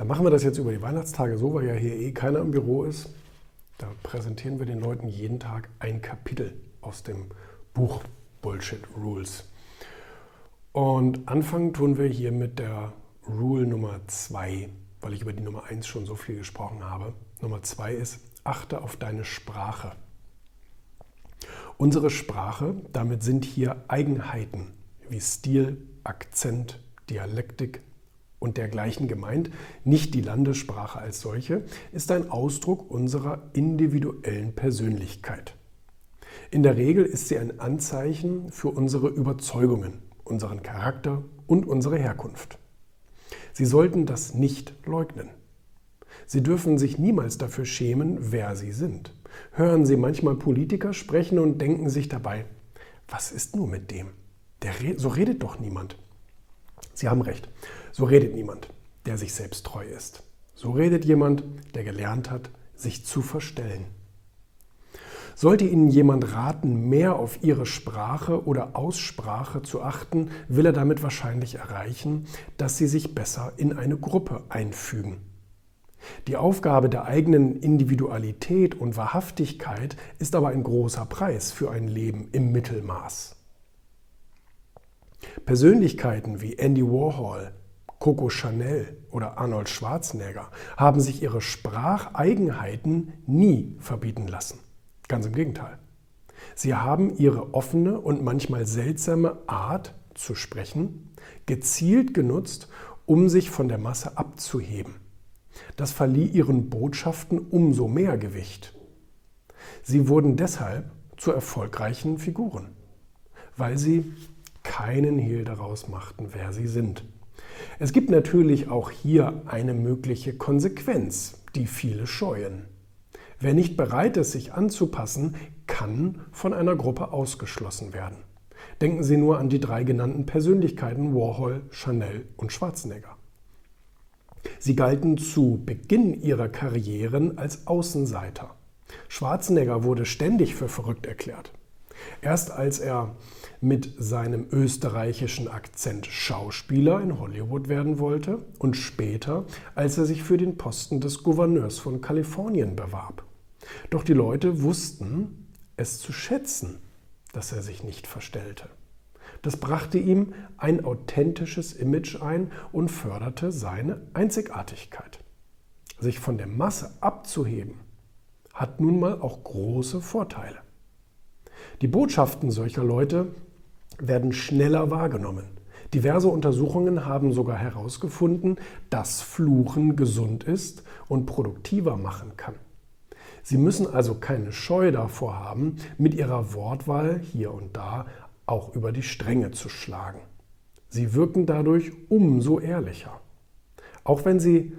Dann machen wir das jetzt über die Weihnachtstage so, weil ja hier eh keiner im Büro ist. Da präsentieren wir den Leuten jeden Tag ein Kapitel aus dem Buch Bullshit Rules. Und anfangen tun wir hier mit der Rule Nummer 2, weil ich über die Nummer 1 schon so viel gesprochen habe. Nummer 2 ist, achte auf deine Sprache. Unsere Sprache, damit sind hier Eigenheiten wie Stil, Akzent, Dialektik und dergleichen gemeint. Nicht die Landessprache als solche, ist ein Ausdruck unserer individuellen Persönlichkeit. In der Regel ist sie ein Anzeichen für unsere Überzeugungen, unseren Charakter und unsere Herkunft. Sie sollten das nicht leugnen. Sie dürfen sich niemals dafür schämen, wer Sie sind. Hören Sie manchmal Politiker sprechen und denken sich dabei, was ist nur mit dem? Der, so redet doch niemand. Sie haben recht, so redet niemand, der sich selbst treu ist. So redet jemand, der gelernt hat, sich zu verstellen. Sollte Ihnen jemand raten, mehr auf Ihre Sprache oder Aussprache zu achten, will er damit wahrscheinlich erreichen, dass Sie sich besser in eine Gruppe einfügen. Die Aufgabe der eigenen Individualität und Wahrhaftigkeit ist aber ein großer Preis für ein Leben im Mittelmaß. Persönlichkeiten wie Andy Warhol, Coco Chanel oder Arnold Schwarzenegger haben sich ihre Spracheigenheiten nie verbieten lassen. Ganz im Gegenteil. Sie haben ihre offene und manchmal seltsame Art zu sprechen gezielt genutzt, um sich von der Masse abzuheben. Das verlieh ihren Botschaften umso mehr Gewicht. Sie wurden deshalb zu erfolgreichen Figuren, weil sie keinen Hehl daraus machten, wer sie sind. Es gibt natürlich auch hier eine mögliche Konsequenz, die viele scheuen. Wer nicht bereit ist, sich anzupassen, kann von einer Gruppe ausgeschlossen werden. Denken Sie nur an die drei genannten Persönlichkeiten Warhol, Chanel und Schwarzenegger. Sie galten zu Beginn ihrer Karrieren als Außenseiter. Schwarzenegger wurde ständig für verrückt erklärt. Erst als er mit seinem österreichischen Akzent Schauspieler in Hollywood werden wollte und später, als er sich für den Posten des Gouverneurs von Kalifornien bewarb. Doch die Leute wussten es zu schätzen, dass er sich nicht verstellte. Das brachte ihm ein authentisches Image ein und förderte seine Einzigartigkeit. Sich von der Masse abzuheben, hat nun mal auch große Vorteile. Die Botschaften solcher Leute werden schneller wahrgenommen. Diverse Untersuchungen haben sogar herausgefunden, dass Fluchen gesund ist und produktiver machen kann. Sie müssen also keine Scheu davor haben, mit Ihrer Wortwahl hier und da auch über die Stränge zu schlagen. Sie wirken dadurch umso ehrlicher. Auch wenn Sie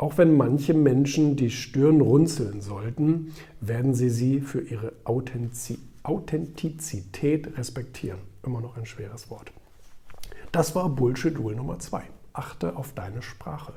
auch wenn manche Menschen die Stirn runzeln sollten, werden sie sie für ihre Authentizität respektieren. Immer noch ein schweres Wort. Das war Bullshit Rule Nummer 2. Achte auf deine Sprache.